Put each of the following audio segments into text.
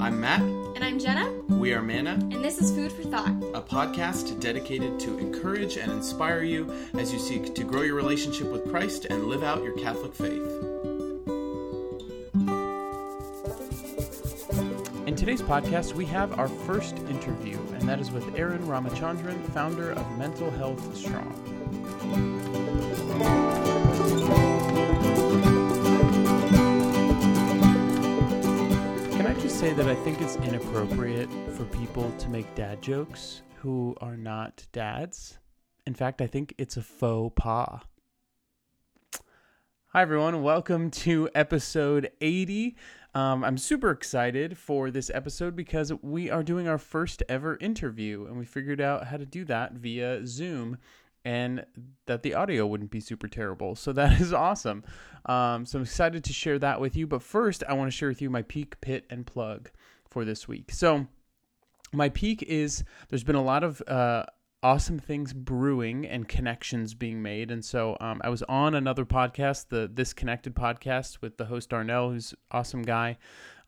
I'm Matt. And I'm Jenna. We are Manna, And this is Food for Thought. a podcast dedicated to encourage and inspire you as you seek to grow your relationship with Christ and live out your Catholic faith. In today's podcast, we have our first interview, and that is with Erin Ramachandran, founder of Mental Health Strong. Say that I think it's inappropriate for people to make dad jokes who are not dads? In fact, I think it's a faux pas. Hi, everyone. Welcome to episode 80. Um, I'm super excited for this episode because we are doing our first ever interview, and we figured out how to do that via Zoom and that the audio wouldn't be super terrible. So that is awesome. Um, so I'm excited to share that with you. But first, I want to share with you my peak, pit, and plug for this week. So my peak is there's been a lot of uh, awesome things brewing and connections being made. And so um, I was on another podcast, the This Connected podcast, with the host Darnell, who's awesome guy,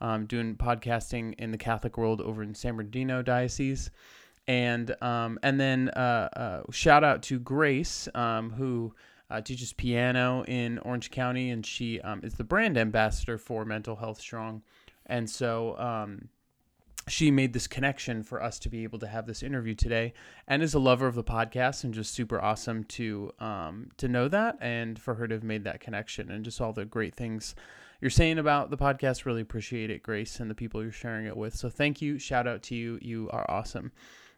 um, doing podcasting in the Catholic world over in San Bernardino Diocese. And um, and then uh, uh, shout out to Grace, um, who uh, teaches piano in Orange County, and she um, is the brand ambassador for Mental Health Strong. And so um, she made this connection for us to be able to have this interview today and is a lover of the podcast and just super awesome to um, to know that and for her to have made that connection and just all the great things you're saying about the podcast. Really appreciate it grace and the people you're sharing it with. So thank you. Shout out to you. You are awesome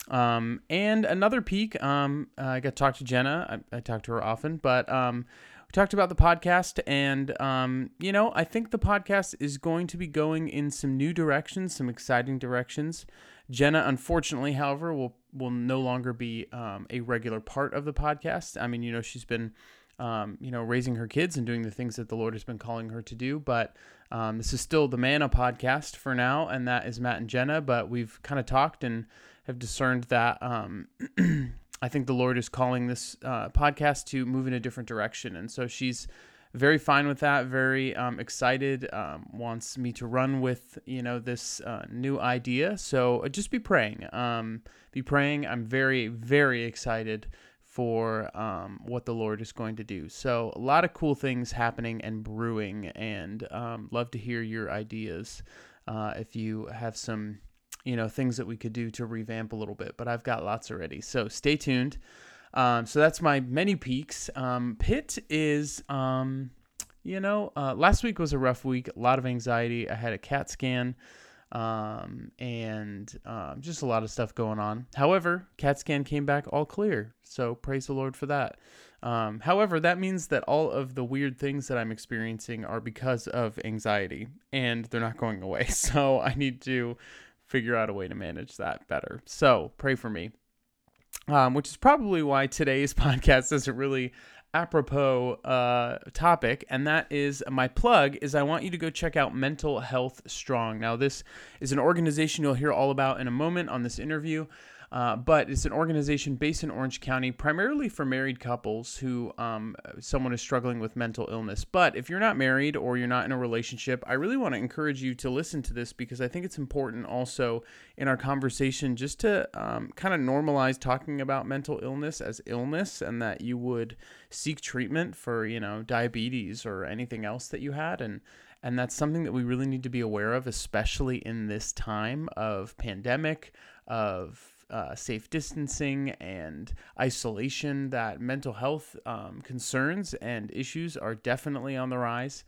um, and another peak um, i got to talk to jenna. I, I talk to her often but um, we talked about the podcast and um, you know i think the podcast is going to be going in some new directions some exciting directions. Jenna unfortunately however will will no longer be um, a regular part of the podcast. I mean you know she's been um, you know raising her kids and doing the things that the lord has been calling her to do but um, this is still the Manna podcast for now and that is matt and jenna but we've kind of talked and have discerned that um, I think the Lord is calling this uh, podcast to move in a different direction. And so she's very fine with that, very um, excited, um, wants me to run with, you know, this uh, new idea. So uh, just be praying. Um, be praying. I'm very, very excited for um, what the Lord is going to do. So a lot of cool things happening and brewing, and um, love to hear your ideas. Uh, if you have some you know things that we could do to revamp a little bit but i've got lots already. So stay tuned. Um, so that's my many peaks. Um, pit is um, you know uh, last week was a rough week a lot of anxiety. I had a cat scan um, and um, just a lot of stuff going on. However cat scan came back all clear so praise the lord for that. Um, however, that means that all of the weird things that I'm experiencing are because of anxiety and they're not going away. So I need to figure out a way to manage that better. So pray for me. Um, which is probably why today's podcast is a really apropos uh, topic, and that is my plug. Is I want you to go check out Mental Health Strong. Now, this is an organization you'll hear all about in a moment on this interview. Uh, but it's an organization based in Orange County, primarily for married couples who um, someone is struggling with mental illness. But if you're not married or you're not in a relationship, I really want to encourage you to listen to this because I think it's important also in our conversation just to um, kind of normalize talking about mental illness as illness and that you would seek treatment for, you know, diabetes or anything else that you had. And and that's something that we really need to be aware of, especially in this time of pandemic, of uh, safe distancing and isolation, that mental health um, concerns and issues are definitely on the rise.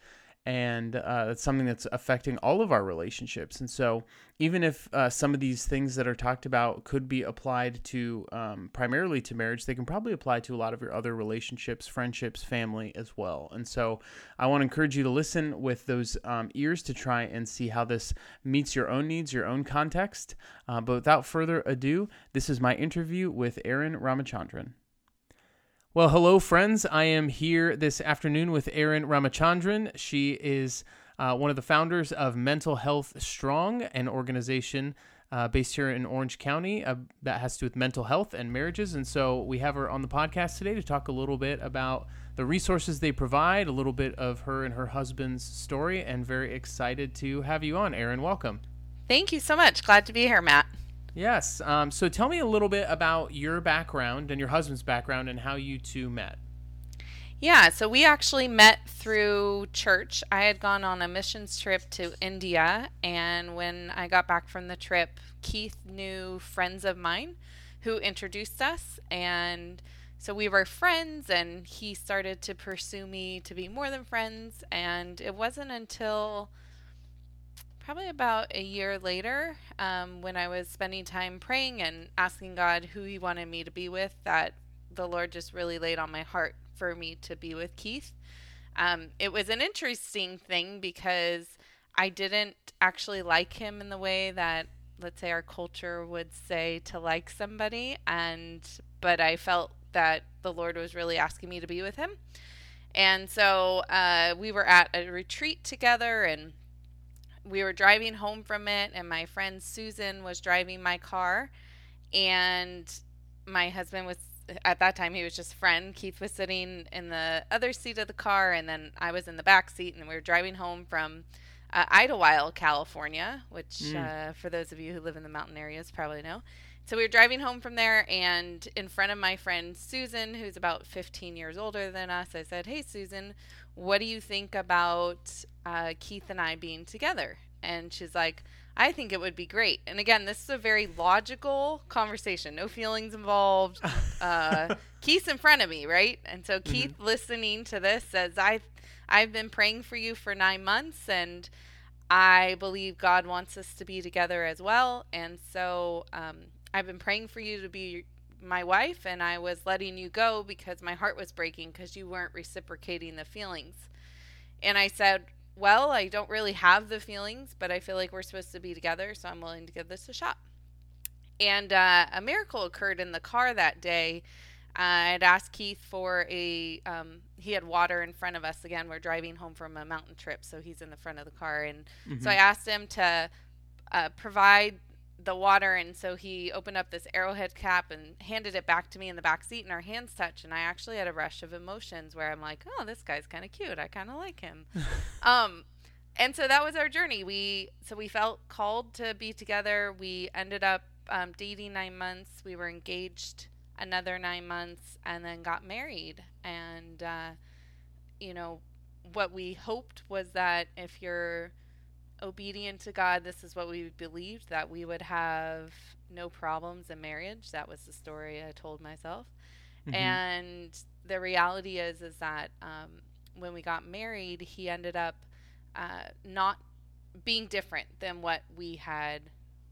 And uh, that's something that's affecting all of our relationships. And so, even if uh, some of these things that are talked about could be applied to um, primarily to marriage, they can probably apply to a lot of your other relationships, friendships, family as well. And so, I want to encourage you to listen with those um, ears to try and see how this meets your own needs, your own context. Uh, but without further ado, this is my interview with Erin Ramachandran. Well, hello, friends. I am here this afternoon with Erin Ramachandran. She is uh, one of the founders of Mental Health Strong, an organization uh, based here in Orange County uh, that has to do with mental health and marriages. And so we have her on the podcast today to talk a little bit about the resources they provide, a little bit of her and her husband's story, and very excited to have you on, Erin. Welcome. Thank you so much. Glad to be here, Matt. Yes. Um, so tell me a little bit about your background and your husband's background and how you two met. Yeah, so we actually met through church. I had gone on a missions trip to India, and when I got back from the trip, Keith knew friends of mine who introduced us, and so we were friends, and he started to pursue me to be more than friends. And it wasn't until probably about a year later, um, when I was spending time praying and asking God who He wanted me to be with, that the Lord just really laid on my heart for me to be with Keith. Um, it was an interesting thing because I didn't actually like him in the way that, let's say, our culture would say to like somebody, and but I felt that the Lord was really asking me to be with him. And so uh, we were at a retreat together and we were driving home from it, and my friend Susan was driving my car, and my husband was at that time he was just friend. Keith was sitting in the other seat of the car, and then I was in the back seat, and we were driving home from uh, Idyllwild, California, which mm. uh, for those of you who live in the mountain areas probably know. So we were driving home from there, and in front of my friend Susan, who's about 15 years older than us, I said, "Hey, Susan, what do you think about uh, Keith and I being together?" And she's like, I think it would be great. And again, this is a very logical conversation, no feelings involved. Uh, Keith's in front of me, right? And so mm-hmm. Keith, listening to this, says, "I, I've been praying for you for nine months, and I believe God wants us to be together as well. And so um, I've been praying for you to be my wife, and I was letting you go because my heart was breaking because you weren't reciprocating the feelings." And I said, well, I don't really have the feelings, but I feel like we're supposed to be together, so I'm willing to give this a shot. And uh, a miracle occurred in the car that day. I'd asked Keith for a, um, he had water in front of us. Again, we're driving home from a mountain trip, so he's in the front of the car. And mm-hmm. so I asked him to uh, provide the water and so he opened up this arrowhead cap and handed it back to me in the back seat and our hands touched and i actually had a rush of emotions where i'm like oh this guy's kind of cute. I kind of like him. Um and so that was our journey. We so we felt called to be together. We ended up um, dating nine months. We were engaged another nine months and then got married. And uh, you know what we hoped was that if you're obedient to God, this is what we believed that we would have no problems in marriage. That was the story I told myself. Mm-hmm. And the reality is, is that um, when we got married, he ended up uh, not being different than what we had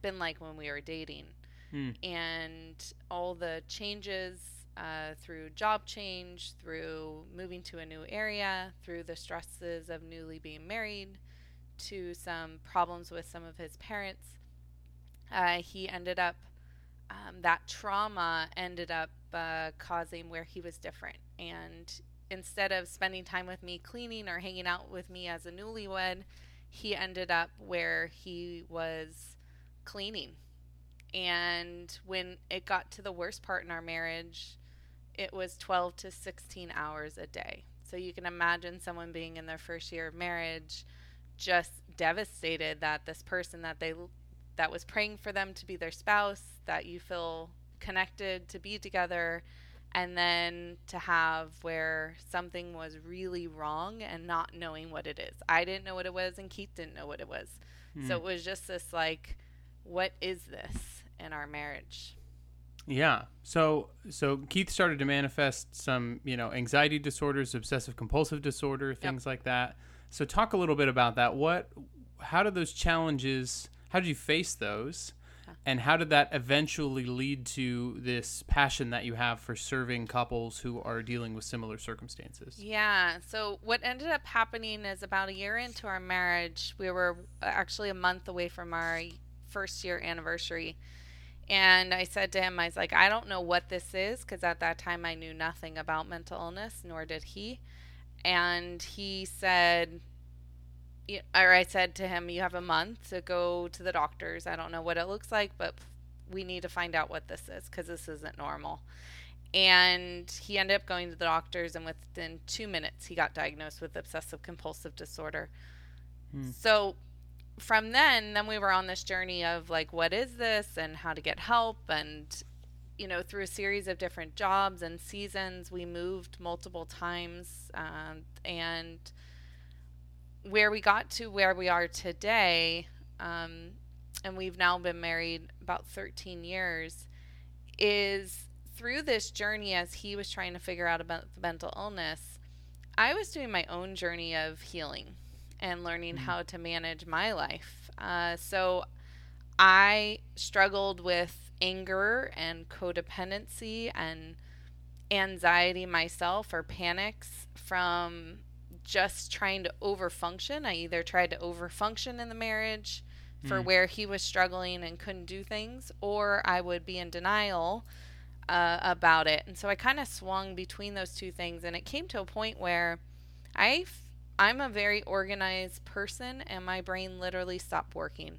been like when we were dating. Mm. And all the changes uh, through job change, through moving to a new area, through the stresses of newly being married, to some problems with some of his parents. Uh, he ended up, um, that trauma ended up uh, causing where he was different. And instead of spending time with me cleaning or hanging out with me as a newlywed, he ended up where he was cleaning. And when it got to the worst part in our marriage, it was 12 to 16 hours a day. So you can imagine someone being in their first year of marriage just devastated that this person that they that was praying for them to be their spouse, that you feel connected to be together, and then to have where something was really wrong and not knowing what it is. I didn't know what it was, and Keith didn't know what it was. Mm. So hmm. it was just this like, what is this in our marriage? Yeah. So so Keith started to manifest some, you know, anxiety disorders, obsessive compulsive disorder, things yep. like that. So talk a little bit about that. What how did those challenges how did you face those? And how did that eventually lead to this passion that you have for serving couples who are dealing with similar circumstances? Yeah. So, what ended up happening is about a year into our marriage, we were actually a month away from our first year anniversary. And I said to him, I was like, I don't know what this is because at that time I knew nothing about mental illness, nor did he and he said or I said to him, "You have a month to go to the doctors. I don't know what it looks like, but we need to find out what this is because this isn't normal." And he ended up going to the doctors, and within two minutes, he got diagnosed with obsessive compulsive disorder. Hmm. So, from then, then we were on this journey of like, what is this and how to get help. And, you know, through a series of different jobs and seasons, we moved multiple times. Um, and where we got to where we are today, um, and we've now been married about 13 years, is through this journey as he was trying to figure out about the mental illness, I was doing my own journey of healing and learning Mm-hmm. how to manage my life. Uh, so I struggled with anger and codependency and anxiety myself or panics from just trying to overfunction. I either tried to overfunction in the marriage for Mm. where he was struggling and couldn't do things, or I would be in denial uh, about it. And so I kind of swung between those two things, and it came to a point where I f- I'm a very organized person, and my brain literally stopped working.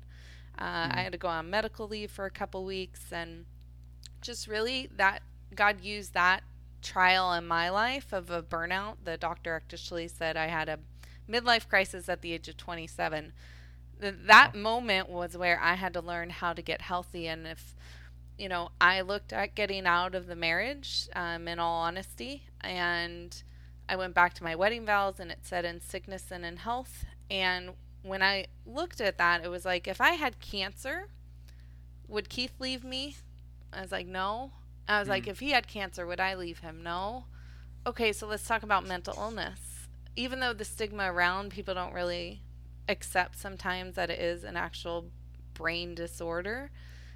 Uh, I had to go on medical leave for a couple weeks, and just really that God used that trial in my life of a burnout. The doctor actually said I had a midlife crisis at the age of 27. Th- That moment was where I had to learn how to get healthy, and if you know, I looked at getting out of the marriage, um, in all honesty, and I went back to my wedding vows, and it said in sickness and in health. And when I looked at that, it was like if I had cancer, would Keith leave me? I was like, no. I was like, if he had cancer, would I leave him? No. Okay, so let's talk about mental illness. Even though the stigma around people don't really accept sometimes that it is an actual brain disorder,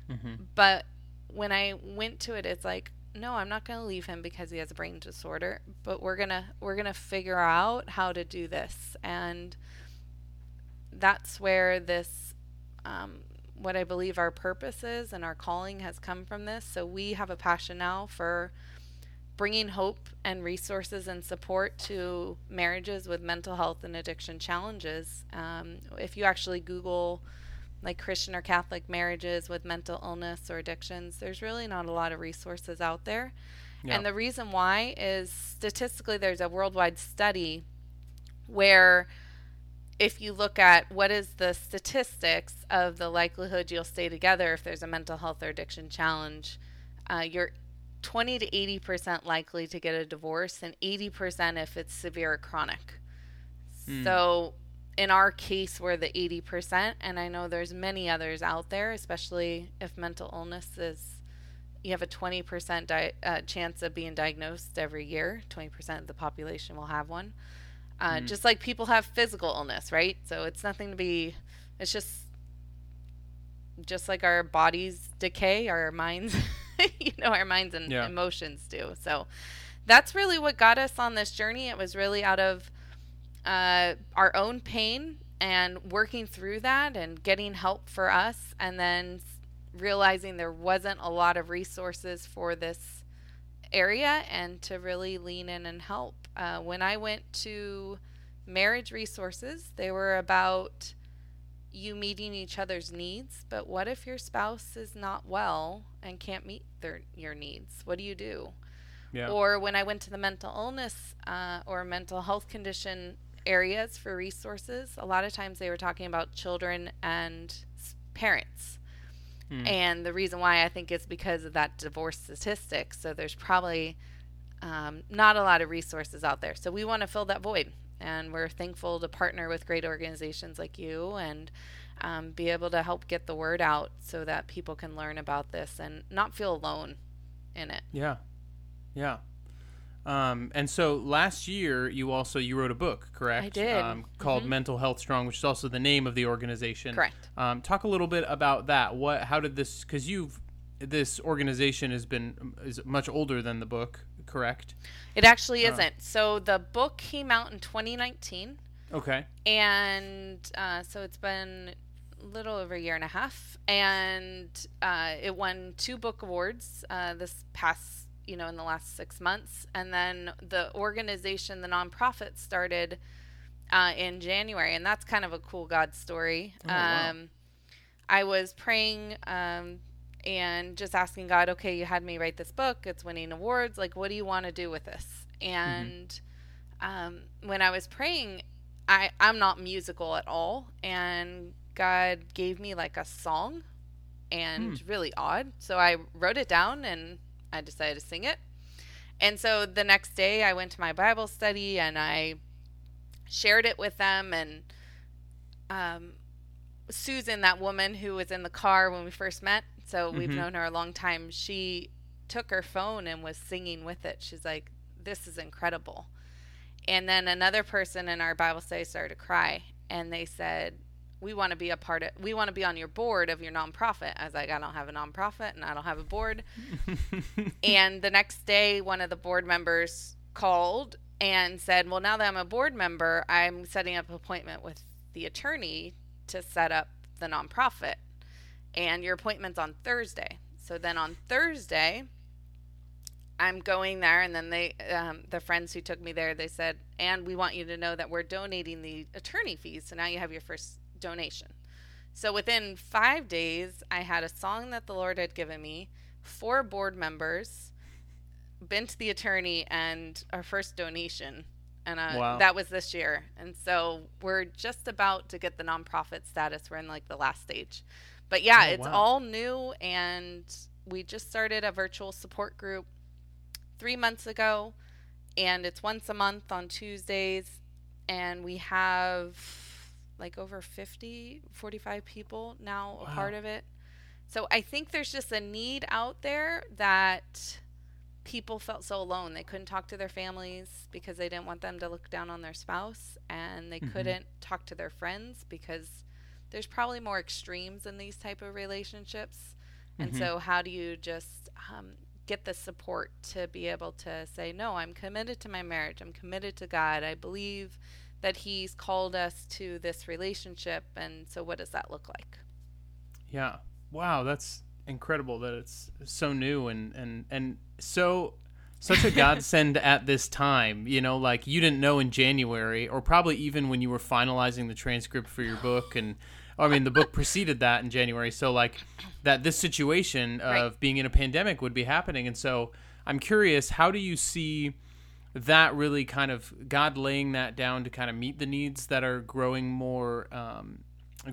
Mm-hmm. but when I went to it, it's like, no, I'm not going to leave him because he has a brain disorder, but we're going to we're going to figure out how to do this. And that's where this um, what I believe our purpose is and our calling has come from this. So we have a passion now for bringing hope and resources and support to marriages with mental health and addiction challenges. Um, if you actually Google like Christian or Catholic marriages with mental illness or addictions, there's really not a lot of resources out there. Yeah. And the reason why is statistically, there's a worldwide study where if you look at what is the statistics of the likelihood you'll stay together if there's a mental health or addiction challenge, uh, you're 20 to 80 percent likely to get a divorce, and 80 percent if it's severe or chronic. Hmm. So, in our case, we're the 80 percent, and I know there's many others out there, especially if mental illness is. You have a 20% di- uh, chance of being diagnosed every year. 20% of the population will have one uh, Mhm. just like people have physical illness, right? So it's nothing to be. It's just just like our bodies decay, our minds, you know, our minds and Yeah. emotions do. So that's really what got us on this journey. It was really out of uh, our own pain and working through that and getting help for us, and then realizing there wasn't a lot of resources for this area and to really lean in and help. Uh, when I went to marriage resources, they were about you meeting each other's needs. But what if your spouse is not well and can't meet their your needs? What do you do? Yeah. Or when I went to the mental illness uh, or mental health condition areas for resources, a lot of times they were talking about children and parents. Hmm. And the reason why I think is because of that divorce statistic. So there's probably um, not a lot of resources out there. So we want to fill that void. And we're thankful to partner with great organizations like you and um, be able to help get the word out so that people can learn about this and not feel alone in it. Yeah. Yeah. Um, and so last year you also you wrote a book, correct? I did. Um, called Mhm. Mental Health Strong, which is also the name of the organization. Correct. Um, talk a little bit about that. What? How did this? Because you've this organization has been is much older than the book, correct? It actually Oh. isn't. So the book came out in 2019. Okay. and uh, so it's been a little over a year and a half and uh, it won two book awards uh, this past you know in the last six months. And then the organization the nonprofit started uh, in january and that's kind of a cool god story. Oh, wow. um, i was praying um, and just asking god okay you had me write this book. It's winning awards. Like what do you want to do with this? And um, when i was praying I, I'm not musical at all. And God gave me like a song and really odd. So I wrote it down and I decided to sing it. And so the next day I went to my Bible study and I shared it with them and um, Susan, that woman who was in the car when we first met, so we've Mhm. known her a long time, she took her phone and was singing with it. She's like, This is incredible. And then another person in our Bible study started to cry and they said, We want to be a part of we want to be on your board of your nonprofit. I was like, I don't have a nonprofit and I don't have a board. and the next day one of the board members called and said, Well now that I'm a board member, I'm setting up an appointment with the attorney to set up the nonprofit. And your appointment's on Thursday. So then on Thursday, I'm going there, and then they, um, the friends who took me there, they said, and we want you to know that we're donating the attorney fees. So now you have your first donation. So within five days, I had a song that the Lord had given me, four board members, been to the attorney, and our first donation. And uh, Wow. that was this year. And so we're just about to get the nonprofit status. We're in like the last stage. But yeah, Oh, it's wow. all new. And we just started a virtual support group three months ago. And it's once a month on Tuesdays. And we have like over 50, 45 people now a part of it. So I think there's just a need out there that people felt so alone. They couldn't talk to their families because they didn't want them to look down on their spouse, and they Mhm. couldn't talk to their friends because there's probably more extremes in these type of relationships. And Mhm. so, how do you just um, get the support to be able to say, "No, I'm committed to my marriage. I'm committed to God. I believe that He's called us to this relationship." And so, what does that look like? Yeah. Wow, that's incredible that it's so new and and and so such a godsend at this time. You know, like you didn't know in January, or probably even when you were finalizing the transcript for your book, and I mean the book preceded that in January. So like that this situation of Right. being in a pandemic would be happening, and so I'm curious, how do you see? That really kind of God laying that down to kind of meet the needs that are growing more, um,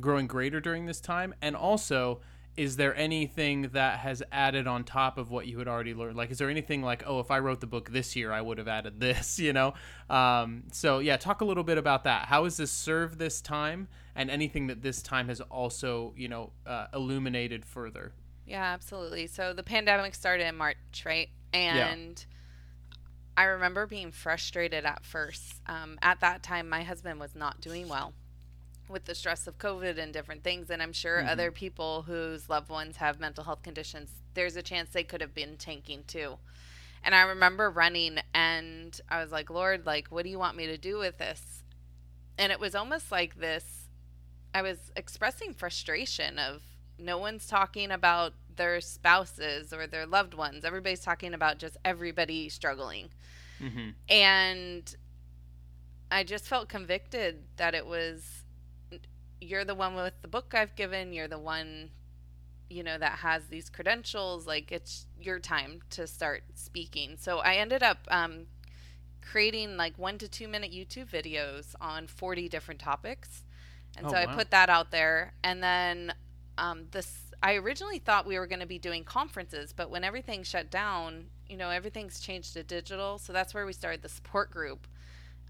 growing greater during this time, and also. Is there anything that has added on top of what you had already learned? Like, is there anything like, oh, if I wrote the book this year, I would have added this, you know? Um, so, yeah, talk a little bit about that. How has this served this time, and anything that this time has also, you know, uh, illuminated further? Yeah, absolutely. So the pandemic started in March, right? And I remember being frustrated at first. Um, at that time, my husband was not doing well with the stress of COVID and different things. And I'm sure Mhm. other people whose loved ones have mental health conditions, there's a chance they could have been tanking too. And I remember running and I was like, Lord, like, what do you want me to do with this? And it was almost like this I was expressing frustration of no one's talking about their spouses or their loved ones. Everybody's talking about just everybody struggling. Mm-hmm. And I just felt convicted that it was you're the one with the book I've given, you're the one you know that has these credentials like it's your time to start speaking. So I ended up um creating like 1 to 2 minute YouTube videos on 40 different topics. And Oh, so I put that out there and then um this I originally thought we were going to be doing conferences, but when everything shut down, you know, everything's changed to digital. So that's where we started the support group.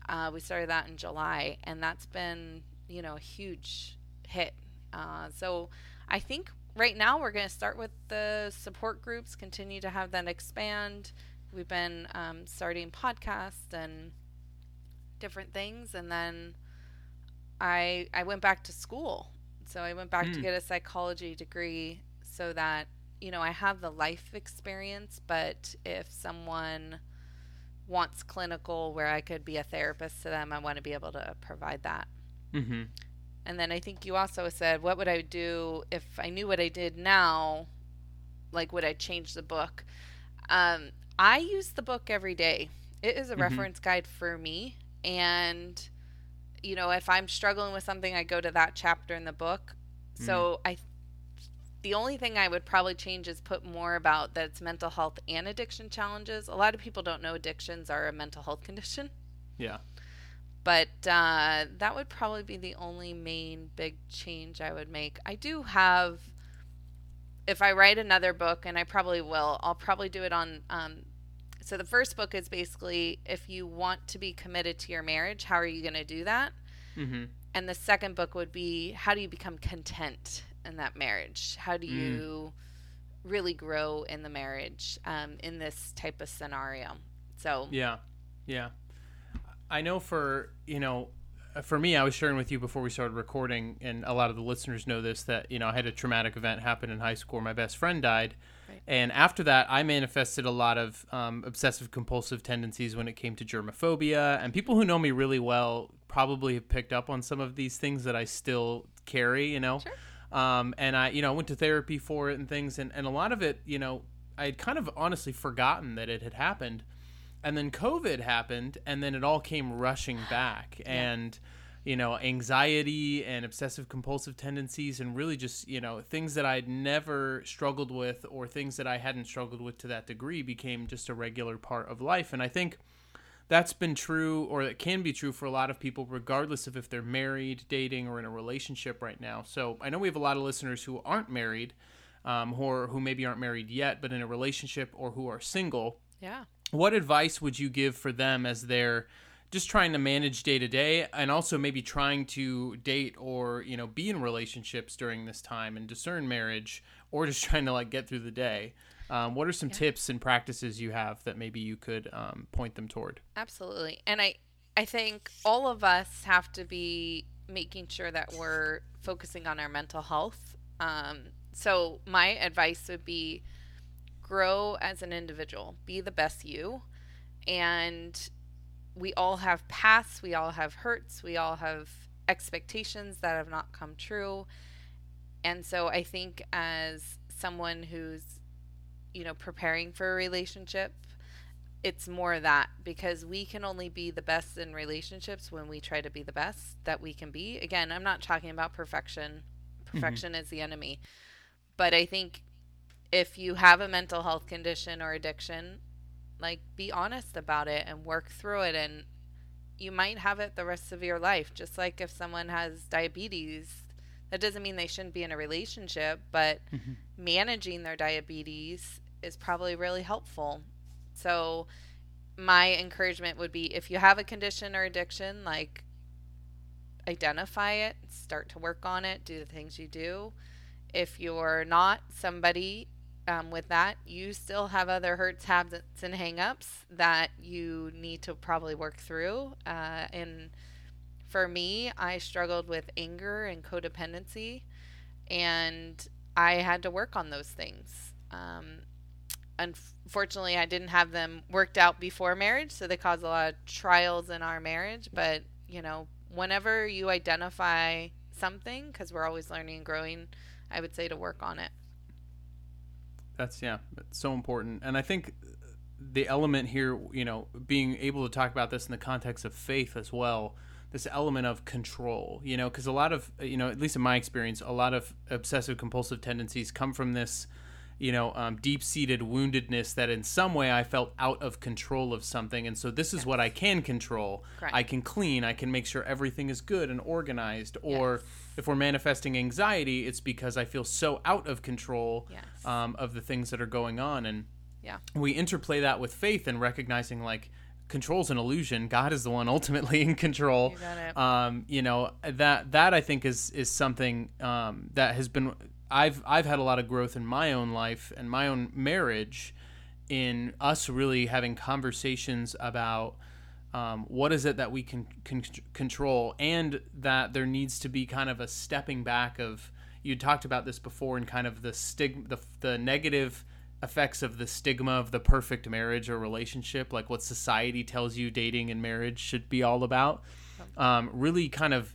Uh, we started that in July, and that's been, you know, a huge hit. Uh, so I think right now we're going to start with the support groups, continue to have that expand. We've been um, starting podcasts and different things, and then I I went back to school. So I went back to Hmm. get a psychology degree so that you know I have the life experience, but if someone wants clinical where I could be a therapist to them, I want to be able to provide that. Mm-hmm. And then I think you also said, what would I do if I knew what I did now? Like, would I change the book? Um, I use the book every day. It is a Mhm. reference guide for me. And, you know, if I'm struggling with something, I go to that chapter in the book. So I, the only thing I would probably change is put more about that it's mental health and addiction challenges. A lot of people don't know addictions are a mental health condition. Yeah. But uh, that would probably be the only main big change I would make. I do have, if I write another book, and I probably will, I'll probably do it on. Um, so the first book is basically if you want to be committed to your marriage, how are you going to do that? Mm-hmm. And the second book would be how do you become content in that marriage? How do you really grow in the marriage um, in this type of scenario? So Yeah, yeah. I know for you know, uh, for me, I was sharing with you before we started recording, and a lot of the listeners know this that you know I had a traumatic event happen in high school. where My best friend died. And after that, I manifested a lot of um, obsessive compulsive tendencies when it came to germophobia. And people who know me really well probably have picked up on some of these things that I still carry. You know. Sure. Um, and I, you know, I went to therapy for it and things, and, and a lot of it, you know, I had kind of honestly forgotten that it had happened and then covid happened and then it all came rushing back and you know anxiety and obsessive compulsive tendencies and really just you know things that i'd never struggled with or things that i hadn't struggled with to that degree became just a regular part of life. And i think that's been true or it can be true for a lot of people regardless of if they're married dating or in a relationship right now. So i know we have a lot of listeners who aren't married um, or who maybe aren't married yet but in a relationship or who are single. Yeah. what advice would you give for them as they're just trying to manage day to day and also maybe trying to date or you know be in relationships during this time and discern marriage or just trying to like get through the day um, what are some tips and practices you have that maybe you could um, point them toward Absolutely. And I I think all of us have to be making sure that we're focusing on our mental health. Um, so my advice would be grow as an individual, be the best you. And we all have paths, we all have hurts, we all have expectations that have not come true. And so I think as someone who's you know preparing for a relationship it's more that because we can only be the best in relationships when we try to be the best that we can be. Again, I'm not talking about perfection. Mm-hmm. Perfection is the enemy. But I think if you have a mental health condition or addiction, like be honest about it and work through it and you might have it the rest of your life. Just like if someone has diabetes, that doesn't mean they shouldn't be in a relationship, but mm-hmm. managing their diabetes is probably really helpful. So, my encouragement would be if you have a condition or addiction, like identify it, start to work on it, do the things you do. If you're not somebody um, with that, you still have other hurts, habits, and hangups that you need to probably work through. Uh, and for me, I struggled with anger and codependency, and I had to work on those things. Um, unfortunately, I didn't have them worked out before marriage, so they caused a lot of trials in our marriage. But, you know, whenever you identify something, because we're always learning and growing, I would say to work on it. That's yeah, that's so important. And I think the element here, you know, being able to talk about this in the context of faith as well, this element of control, you know, because a lot of, you know, at least in my experience, a lot of obsessive compulsive tendencies come from this, you know, um, deep seated woundedness that in some way I felt out of control of something. And so this is what I can control. Correct. I can clean, I can make sure everything is good and organized. Or Yes. If we're manifesting anxiety, it's because I feel so out of control Yes. um, of the things that are going on. And Yeah. we interplay that with faith and recognizing like control's an illusion. God is the one ultimately in control. You got it. Um, you know that that I think is is something um, that has been I've I've had a lot of growth in my own life and my own marriage in us really having conversations about um, what is it that we can, can control? And that there needs to be kind of a stepping back of you talked about this before and kind of the stigma the, the negative effects of the stigma of the perfect marriage or relationship like what society tells you dating and marriage should be all about. Um, really kind of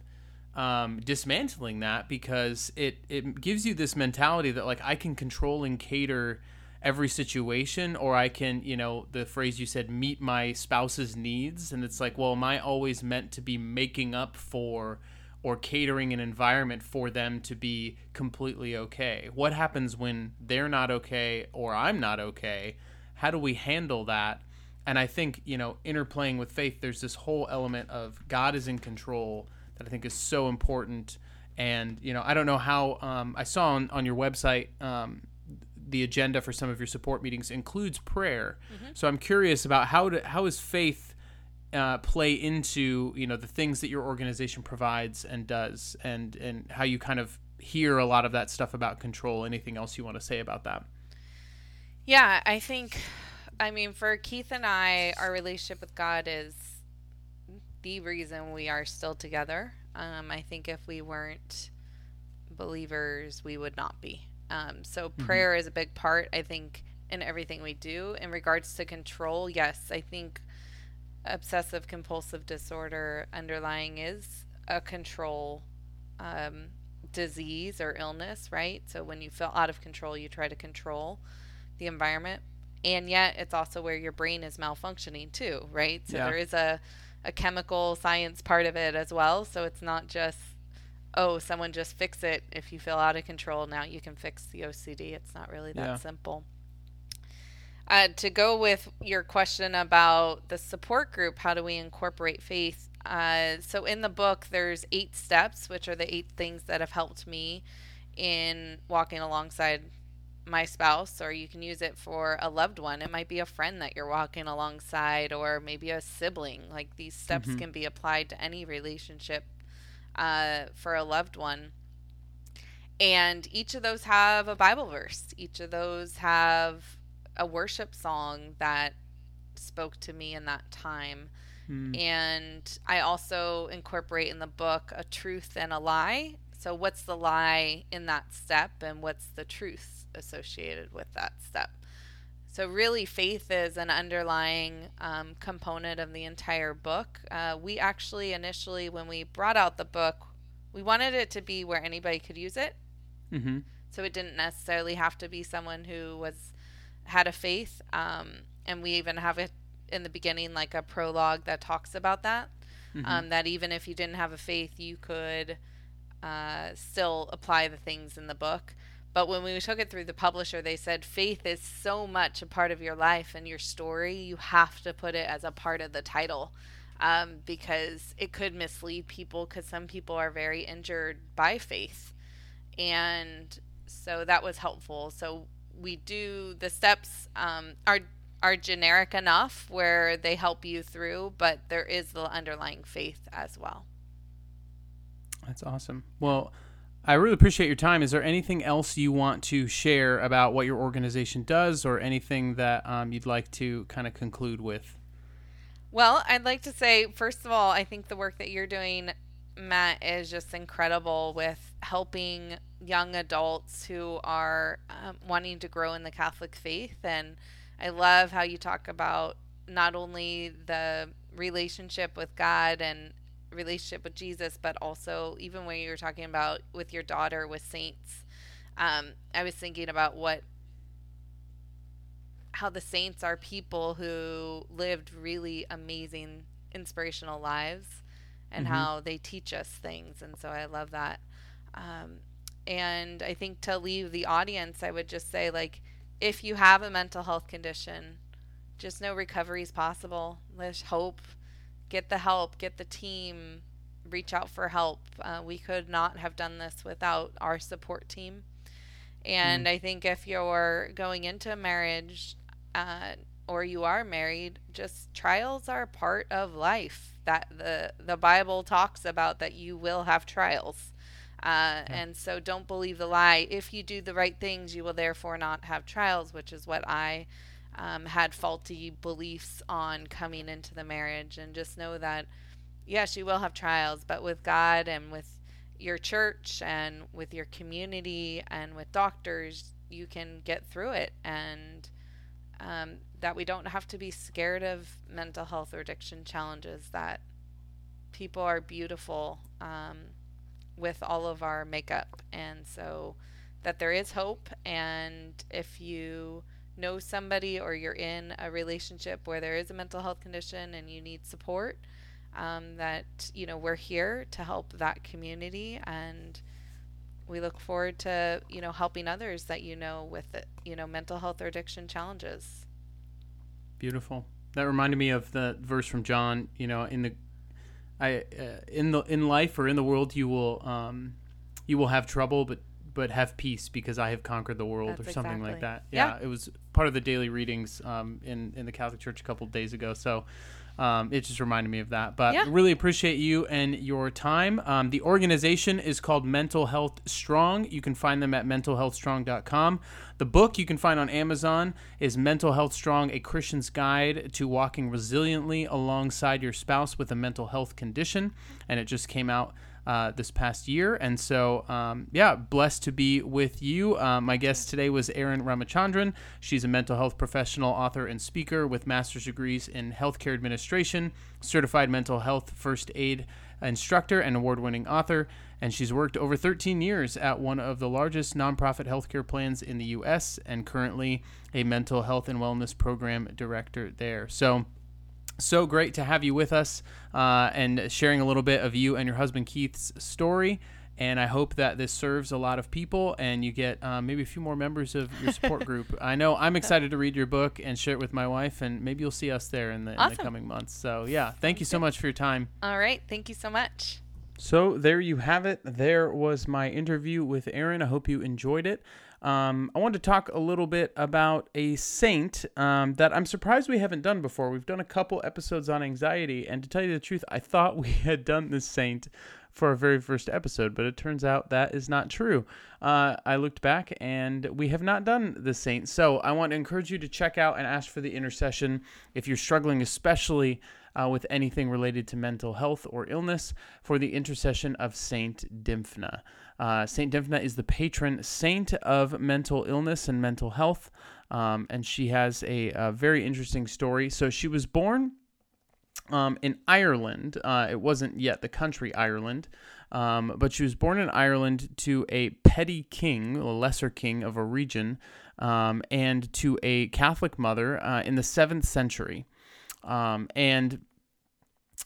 um, dismantling that because it it gives you this mentality that like I can control and cater every situation or I can you know the phrase you said meet my spouse's needs. And it's like well am I always meant to be making up for or catering an environment for them to be completely okay? What happens when they're not okay or I'm not okay? How do we handle that? And I think you know interplaying with faith, there's this whole element of God is in control that I think is so important. And you know, I don't know how um, I saw on, on your website um, the agenda for some of your support meetings includes prayer. Mm-hmm. So I'm curious about how to how is faith uh, play into you know the things that your organization provides and does, and and how you kind of hear a lot of that stuff about control. Anything else you want to say about that? Yeah, I think, I mean, for Keith and I, our relationship with God is the reason we are still together. Um, I think if we weren't believers, we would not be. Um, so mm-hmm. prayer is a big part, I think, in everything we do. In regards to control, yes, I think obsessive compulsive disorder underlying is a control um, disease or illness, right? So when you feel out of control, you try to control the environment. And yet, it's also where your brain is malfunctioning too, right? So yeah. there is a, a chemical science part of it as well. So it's not just oh, someone just fix it. If you feel out of control, now you can fix the OCD. It's not really that yeah. simple. Uh, to go with your question about the support group, how do we incorporate faith? Uh, so in the book, there's eight steps, which are the eight things that have helped me in walking alongside my spouse, or you can use it for a loved one. It might be a friend that you're walking alongside, or maybe a sibling. Like these steps mm-hmm. can be applied to any relationship uh, for a loved one. And each of those have a Bible verse. Each of those have a worship song that spoke to me in that time. Mm. And I also incorporate in the book a truth and a lie. So, what's the lie in that step, and what's the truth associated with that step? So, really, faith is an underlying um, component of the entire book. Uh, we actually, initially, when we brought out the book, we wanted it to be where anybody could use it. Mm-hmm. So, it didn't necessarily have to be someone who was had a faith. Um, and we even have it in the beginning, like a prologue that talks about that. Mm-hmm. Um, that even if you didn't have a faith, you could uh, still apply the things in the book. But when we took it through the publisher, they said faith is so much a part of your life and your story. You have to put it as a part of the title um, because it could mislead people because some people are very injured by faith. And so that was helpful. So we do the steps um, are are generic enough where they help you through, but there is the underlying faith as well. That's awesome. Well, I really appreciate your time. Is there anything else you want to share about what your organization does, or anything that um, you'd like to kind of conclude with? Well, I'd like to say, first of all, I think the work that you're doing, Matt, is just incredible with helping young adults who are um, wanting to grow in the Catholic faith. And I love how you talk about not only the relationship with God and relationship with Jesus, but also even when you were talking about with your daughter with saints, um, I was thinking about what how the saints are people who lived really amazing, inspirational lives, and mm-hmm. how they teach us things. And so I love that. Um, and I think to leave the audience, I would just say like, if you have a mental health condition, just know recovery is possible. There's hope get the help, get the team, reach out for help. Uh, we could not have done this without our support team. And mm. I think if you're going into a marriage uh, or you are married, just trials are part of life. That the the Bible talks about that you will have trials. Uh. And so don't believe the lie. If you do the right things, you will therefore not have trials, which is what I um, had faulty beliefs on coming into the marriage. And just know that, yes, you will have trials, but with God and with your church and with your community and with doctors, you can get through it. And um, that we don't have to be scared of mental health or addiction challenges, that people are beautiful um, with all of our makeup. And so that there is hope. And if you know somebody or you're in a relationship where there is a mental health condition and you need support, um, that you know we're here to help that community and we look forward to you know helping others that you know with you know mental health or addiction challenges beautiful that reminded me of the verse from John. You know, in the I uh, in the in life or in the world you will um you will have trouble, but but have peace because I have conquered the world That's or something like that. Yeah. Yeah, it was part of the daily readings um, in in the Catholic Church a couple of days ago. So um, it just reminded me of that. But Yeah. really appreciate you and your time. Um, the organization is called Mental Health Strong. You can find them at mentalhealthstrong.com. The book you can find on Amazon is Mental Health Strong: A Christian's Guide to Walking Resiliently Alongside Your Spouse with a Mental Health Condition, and it just came out uh, this past year. And so, um, yeah, blessed to be with you. Uh, my guest today was Erin Ramachandran. She's a mental health professional, author, and speaker with master's degrees in healthcare administration, certified mental health first aid instructor, and award winning author. And she's worked over 13 years at one of the largest nonprofit healthcare plans in the U.S. and currently a mental health and wellness program director there. So, so great to have you with us uh, and sharing a little bit of you and your husband Keith's story. And I hope that this serves a lot of people and you get um, maybe a few more members of your support group. I know I'm excited to read your book and share it with my wife, and maybe you'll see us there in the, in the coming months. So, yeah, thank you so much for your time. All right. Thank you so much. So there you have it. There was my interview with Erin. I hope you enjoyed it. Um, I wanted to talk a little bit about a saint um, that I'm surprised we haven't done before. We've done a couple episodes on anxiety, and to tell you the truth, I thought we had done this saint for our very first episode, but it turns out that is not true. Uh, I looked back and we have not done the saint. So I want to encourage you to check out and ask for the intercession if you're struggling, especially uh, with anything related to mental health or illness, for the intercession of Saint Dymphna. Uh, saint Dymphna is the patron saint of mental illness and mental health, um, and she has a, a very interesting story. So she was born um, in Ireland. Uh, it wasn't yet the country Ireland, um, but she was born in Ireland to a petty king, a lesser king of a region, um, and to a Catholic mother uh, in the seventh century. Um, and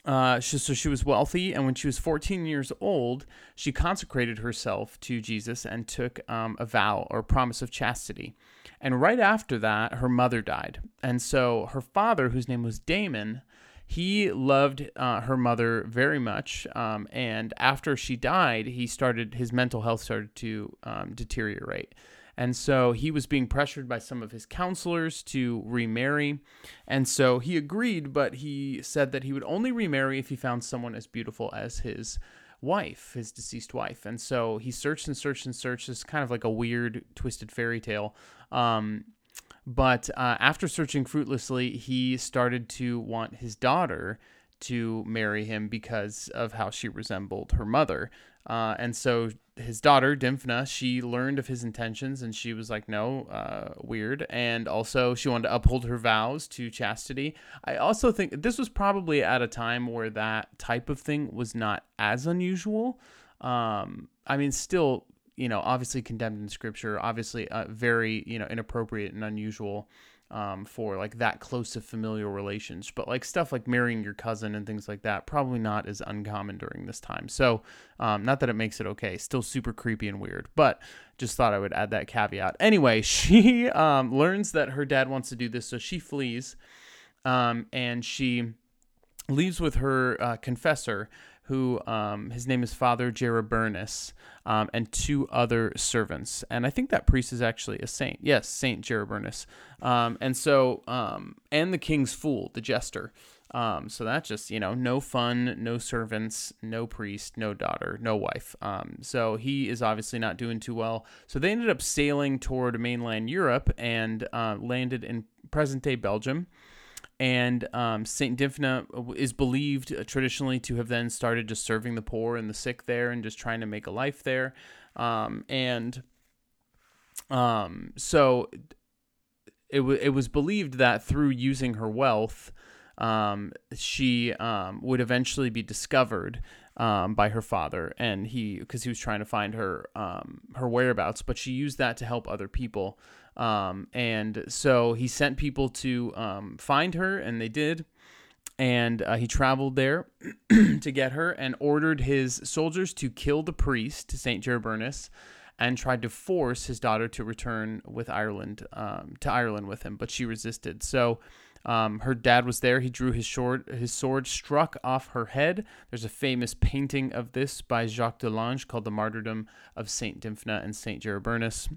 uh, she, so she was wealthy, and when she was 14 years old, she consecrated herself to Jesus and took um, a vow or promise of chastity. And right after that, her mother died. And so her father, whose name was Damon, he loved uh, her mother very much. Um, and after she died, he started, his mental health started to um, deteriorate. And so he was being pressured by some of his counselors to remarry. And so he agreed, but he said that he would only remarry if he found someone as beautiful as his wife, his deceased wife. And so he searched and searched and searched. It's kind of like a weird, twisted fairy tale. Um, but uh, after searching fruitlessly, he started to want his daughter to marry him because of how she resembled her mother. Uh, and so his daughter, Dymphna, she learned of his intentions and she was like, no, uh, weird. And also, she wanted to uphold her vows to chastity. I also think this was probably at a time where that type of thing was not as unusual. Um, I mean, still, you know, obviously condemned in scripture, obviously uh, very, you know, inappropriate and unusual um, for like that close of familial relations. But like stuff like marrying your cousin and things like that, probably not as uncommon during this time. So, um, not that it makes it okay, still super creepy and weird, but just thought I would add that caveat. Anyway, she um, learns that her dad wants to do this, so she flees um, and she leaves with her uh, confessor, who um, his name is Father Gerebernus, um, and two other servants. And I think that priest is actually a saint. Yes, Saint Gerebernus. Um, and so, um, and the king's fool, the jester. Um, so that's just, you know, no fun, no servants, no priest, no daughter, no wife. Um, so he is obviously not doing too well. So they ended up sailing toward mainland Europe and uh, landed in present day Belgium and um, Saint Dymphna is believed uh, traditionally to have then started just serving the poor and the sick there and just trying to make a life there. Um, and um, so it, w- it was believed that through using her wealth, um, she um, would eventually be discovered um, by her father, and he because he was trying to find her her whereabouts, but she used that to help other people. Um, and so he sent people to um, find her, and they did. And uh, he traveled there to get her and ordered his soldiers to kill the priest, Saint Gerebernus, and tried to force his daughter to return with Ireland um, to Ireland with him, but she resisted. So Um, her dad was there. He drew his sword, his sword struck off her head. There's a famous painting of this by Jacques Delange called "The Martyrdom of Saint Dymphna and Saint Jeroboamus."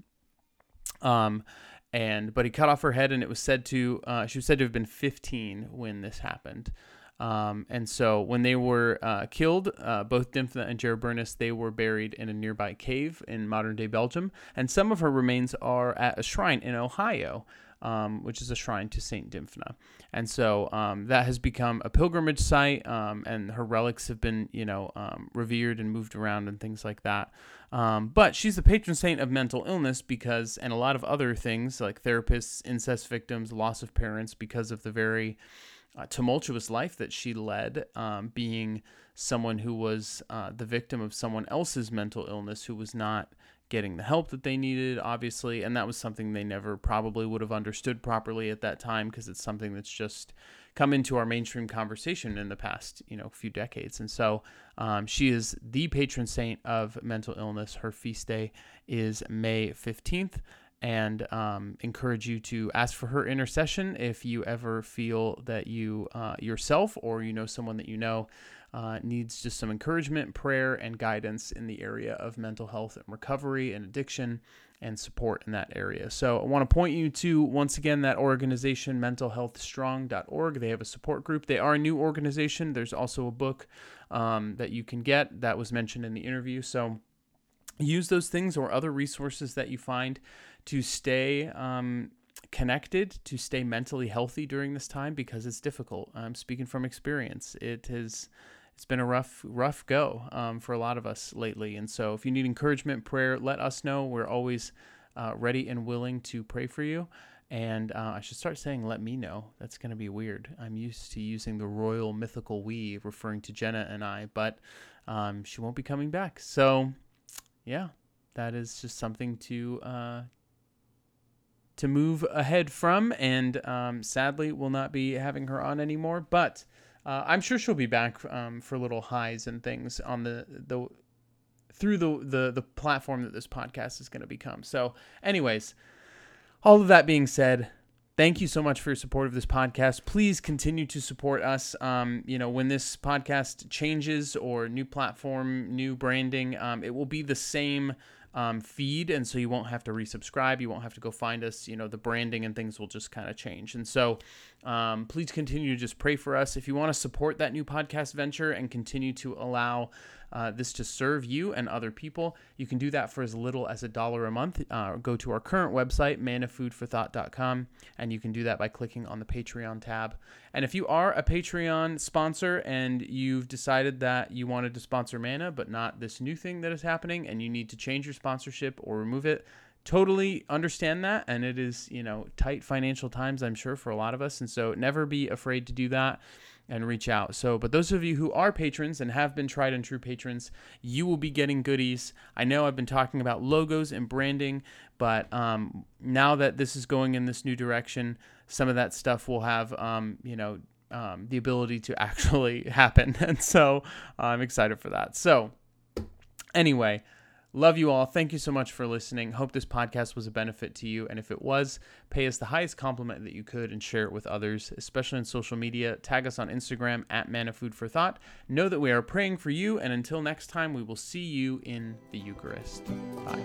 Um, and but he cut off her head, and it was said to uh, she was said to have been 15 when this happened. Um, and so when they were uh, killed, uh, both Dymphna and Jeroboamus, they were buried in a nearby cave in modern day Belgium. And some of her remains are at a shrine in Ohio, um, which is a shrine to Saint Dymphna. And so um, that has become a pilgrimage site, um, and her relics have been, you know, um, revered and moved around and things like that. Um, but she's the patron saint of mental illness because, and a lot of other things like therapists, incest victims, loss of parents, because of the very uh, tumultuous life that she led, um, being someone who was uh, the victim of someone else's mental illness who was not getting the help that they needed, obviously. And that was something they never probably would have understood properly at that time because it's something that's just come into our mainstream conversation in the past, you know, few decades. And so um, she is the patron saint of mental illness. Her feast day is May 15th and um, encourage you to ask for her intercession if you ever feel that you uh, yourself or you know someone that you know uh, needs just some encouragement, prayer, and guidance in the area of mental health and recovery and addiction and support in that area. So I want to point you to once again that organization mentalhealthstrong.org. They have a support group. They are a new organization. There's also a book um, that you can get that was mentioned in the interview. So use those things or other resources that you find to stay um, connected, to stay mentally healthy during this time because it's difficult. I'm speaking from experience. It has it's been a rough rough go um, for a lot of us lately, and so if you need encouragement, prayer, let us know. We're always uh, ready and willing to pray for you. And uh, I should start saying, let me know. That's going to be weird. I'm used to using the royal mythical we, referring to Jenna and I, but um, she won't be coming back. So, yeah, that is just something to uh, to move ahead from, and um, sadly, will not be having her on anymore. But uh, I'm sure she'll be back um, for little highs and things on the the through the the the platform that this podcast is going to become. So, anyways, all of that being said. Thank you so much for your support of this podcast. Please continue to support us. Um, you know, when this podcast changes or new platform, new branding, um, it will be the same um, feed, and so you won't have to resubscribe. You won't have to go find us. You know, the branding and things will just kind of change. And so, um, please continue to just pray for us. If you want to support that new podcast venture and continue to allow uh, this to serve you and other people, you can do that for as little as a dollar a month. Uh, go to our current website, mannafoodforthought.com, and you can do that by clicking on the Patreon tab. And if you are a Patreon sponsor and you've decided that you wanted to sponsor Manna, but not this new thing that is happening, and you need to change your sponsorship or remove it, totally understand that and it is you know tight financial times i'm sure for a lot of us and so never be afraid to do that and reach out. So, but those of you who are patrons and have been tried and true patrons, you will be getting goodies. I know I've been talking about logos and branding, but um, now that this is going in this new direction, some of that stuff will have, um, you know, um, the ability to actually happen. And so I'm excited for that. So, anyway. Love you all. Thank you so much for listening. Hope this podcast was a benefit to you. And if it was, pay us the highest compliment that you could and share it with others, especially on social media. Tag us on Instagram at Manna Food for Thought. Know that we are praying for you. And until next time, we will see you in the Eucharist. Bye.